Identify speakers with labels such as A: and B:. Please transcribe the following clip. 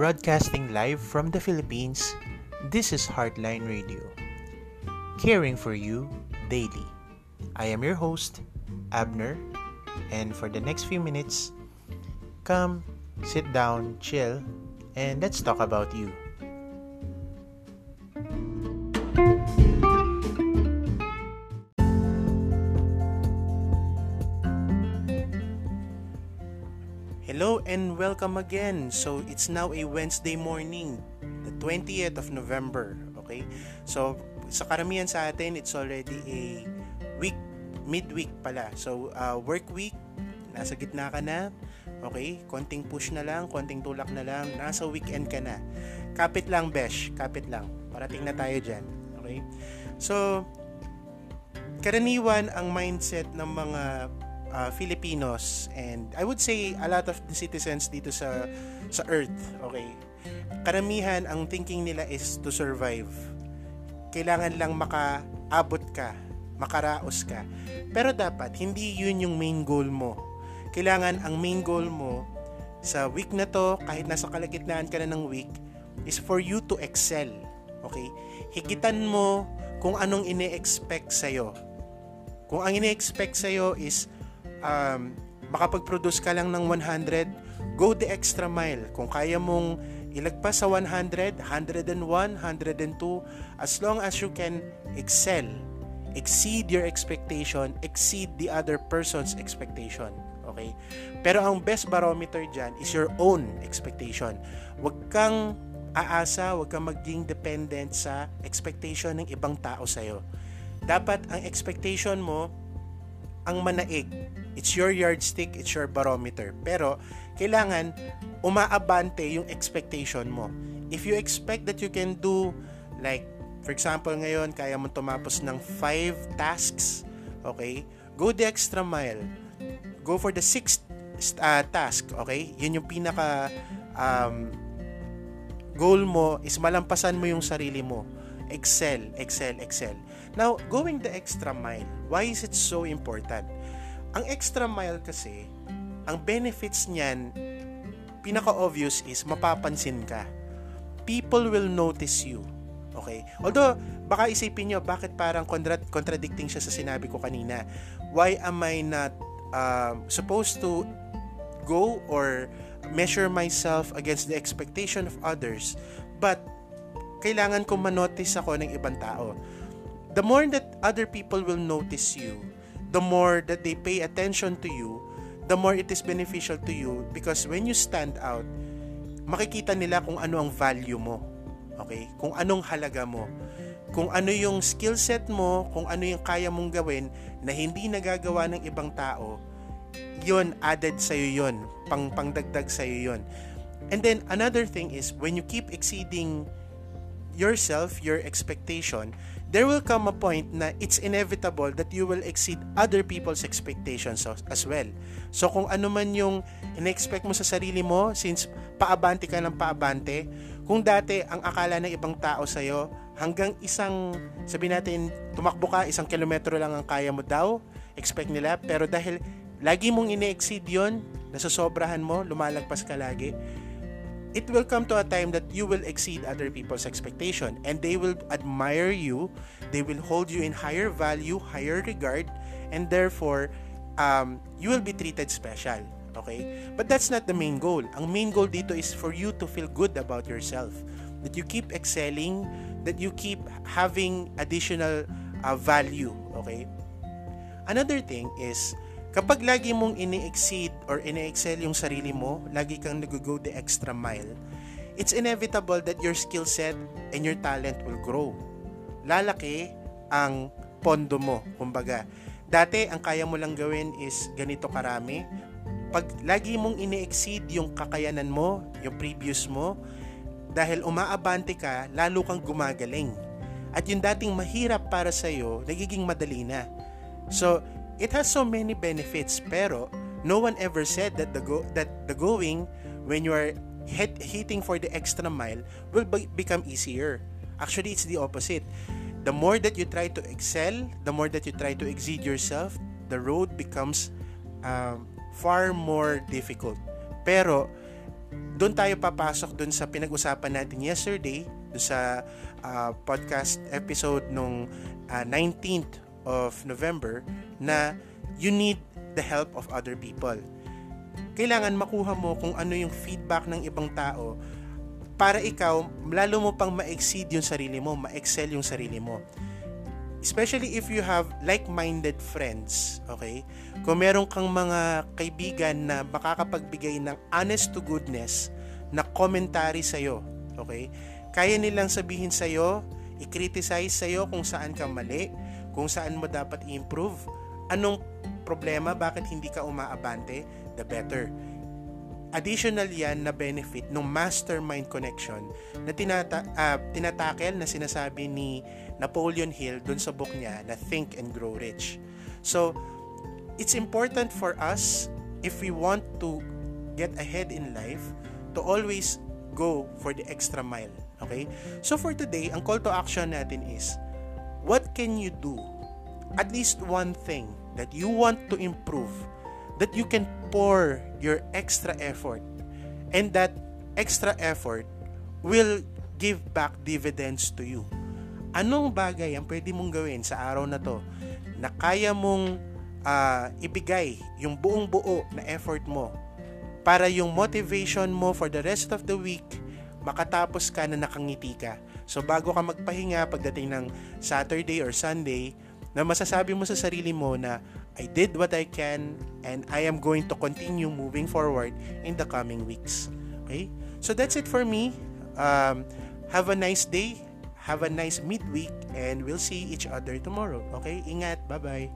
A: Broadcasting live from the Philippines, this is Heartline Radio. Caring for you daily. I am your host, Abner, and for the next few minutes, come, sit down, chill, and let's talk about you. Hello and welcome again. So it's now a Wednesday morning, the 20th of November, okay? So sa karamihan sa atin, it's already a week, midweek pala. So uh, work week, nasa gitna ka na, okay? Konting push na lang, konting tulak na lang, nasa weekend ka na. Kapit lang, besh, kapit lang. Parating na tayo dyan, okay? So, karaniwan ang mindset ng mga uh, Filipinos and I would say a lot of the citizens dito sa sa earth, okay? Karamihan ang thinking nila is to survive. Kailangan lang makaabot ka, makaraos ka. Pero dapat hindi 'yun yung main goal mo. Kailangan ang main goal mo sa week na to, kahit nasa kalagitnaan ka na ng week, is for you to excel. Okay? Higitan mo kung anong ine-expect sa'yo. Kung ang ine-expect sa'yo is um, makapag-produce ka lang ng 100, go the extra mile. Kung kaya mong ilagpas sa 100, 101, 102, as long as you can excel, exceed your expectation, exceed the other person's expectation. Okay? Pero ang best barometer dyan is your own expectation. Huwag kang aasa, huwag kang maging dependent sa expectation ng ibang tao sa'yo. Dapat ang expectation mo ang manaig. It's your yardstick, it's your barometer. Pero kailangan umaabante yung expectation mo. If you expect that you can do like for example ngayon kaya mo tumapos ng 5 tasks, okay? Go the extra mile go for the sixth uh, task, okay? Yun yung pinaka um, goal mo is malampasan mo yung sarili mo. Excel, excel, excel. Now, going the extra mile, why is it so important? Ang extra mile kasi, ang benefits niyan, pinaka-obvious is mapapansin ka. People will notice you. Okay? Although, baka isipin nyo, bakit parang contra- contradicting siya sa sinabi ko kanina? Why am I not um, supposed to go or measure myself against the expectation of others but kailangan ko manotice ako ng ibang tao the more that other people will notice you the more that they pay attention to you the more it is beneficial to you because when you stand out makikita nila kung ano ang value mo okay kung anong halaga mo kung ano yung skill set mo, kung ano yung kaya mong gawin na hindi nagagawa ng ibang tao, yon added sa iyo yon, pang pangdagdag sa iyo yon. And then another thing is when you keep exceeding yourself, your expectation, there will come a point na it's inevitable that you will exceed other people's expectations as well. So kung ano man yung in-expect mo sa sarili mo, since paabante ka ng paabante, kung dati ang akala ng ibang tao sa'yo, hanggang isang, sabi natin, tumakbo ka, isang kilometro lang ang kaya mo daw, expect nila, pero dahil lagi mong ine-exceed yon, nasasobrahan mo, lumalagpas ka lagi, it will come to a time that you will exceed other people's expectation and they will admire you, they will hold you in higher value, higher regard, and therefore, um, you will be treated special. Okay? But that's not the main goal. Ang main goal dito is for you to feel good about yourself. That you keep excelling, that you keep having additional uh, value. Okay? Another thing is, kapag lagi mong ini-exceed or ini-excel yung sarili mo, lagi kang nag-go the extra mile, it's inevitable that your skill set and your talent will grow. Lalaki ang pondo mo, kumbaga. Dati, ang kaya mo lang gawin is ganito karami, pag lagi mong ini-exceed yung kakayanan mo, yung previous mo, dahil umaabante ka, lalo kang gumagaling. At yung dating mahirap para sa iyo, nagiging madali na. So, it has so many benefits, pero no one ever said that the go that the going when you are hit, hitting for the extra mile will be- become easier. Actually, it's the opposite. The more that you try to excel, the more that you try to exceed yourself, the road becomes um, far more difficult. Pero doon tayo papasok doon sa pinag-usapan natin yesterday, doon sa uh, podcast episode nung uh, 19th of November na you need the help of other people. Kailangan makuha mo kung ano yung feedback ng ibang tao para ikaw, lalo mo pang ma-exceed yung sarili mo, ma-excel yung sarili mo. Especially if you have like-minded friends, okay? Kung meron kang mga kaibigan na makakapagbigay ng honest to goodness na commentary sa'yo, okay? Kaya nilang sabihin sa'yo, i-criticize sa'yo kung saan ka mali, kung saan mo dapat i-improve, anong problema, bakit hindi ka umaabante, the better. Additional yan na benefit ng mastermind connection na tinata uh, tinatakel na sinasabi ni Napoleon Hill dun sa book niya na Think and Grow Rich. So, it's important for us if we want to get ahead in life to always go for the extra mile. Okay? So for today, ang call to action natin is what can you do? At least one thing that you want to improve that you can pour your extra effort and that extra effort will give back dividends to you. Anong bagay ang pwede mong gawin sa araw na to na kaya mong uh, ibigay yung buong buo na effort mo para yung motivation mo for the rest of the week makatapos ka na nakangiti ka. So bago ka magpahinga pagdating ng Saturday or Sunday, na masasabi mo sa sarili mo na I did what I can and I am going to continue moving forward in the coming weeks. Okay? So that's it for me. Um, have a nice day. Have a nice midweek and we'll see each other tomorrow. Okay? Ingat. Bye-bye.